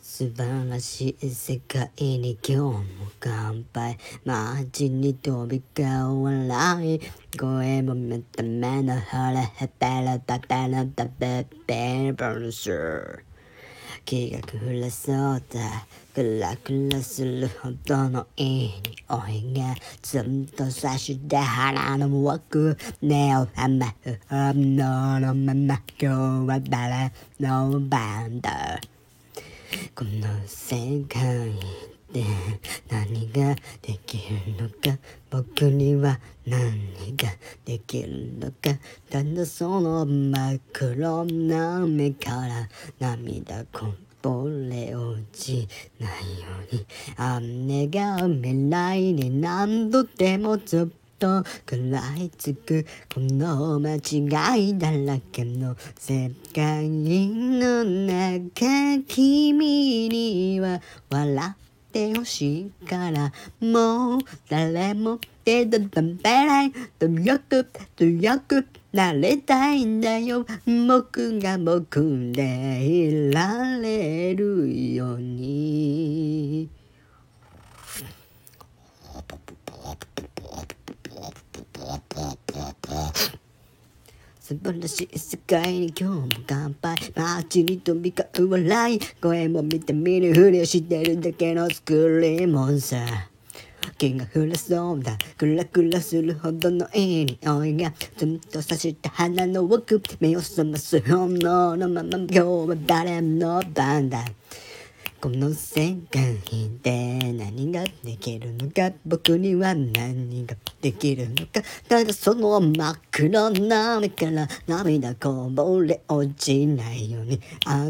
素晴らしい世界に今日も乾杯街に飛び交う笑い。声も目た目のほらへたらたたらたべべブルス気が暮らそうだ。クラクラするほどのいい匂いがずんとさして腹の枠根をはまう本能のまま。今日は誰の番だこの世界で何ができるのか？僕には何ができるのか？ただその真っ黒な目から涙こぼれ落ちないように。雨が未来に何度でもずっと食らいつくこの間違いだらけの世界の中。君には笑ってほしいからもう誰も手で食べない。強く強くなれたいんだよ僕が僕でいら素晴らしい世界に今日も乾杯街に飛び交う笑い。声も見て見ぬふりをしてるだけの作り物さ。気が降らそうだ。クラクラするほどのいい匂いがずっとさした鼻の奥。目を覚ます本能のまま。今日は誰の番だ。この世界で。ができるのか？僕には何ができるのか？ただその真っ黒な目から涙こぼれ落ちないように。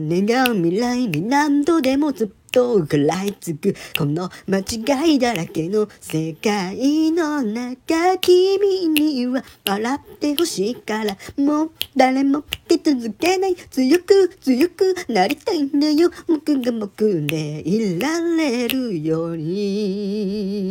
姉が未来に何度でもずっと食らいつくこの間違いだらけの世界の中君には笑ってほしいからもう誰も手続けない。強く強くなりたいんだよ僕が僕でいられるように。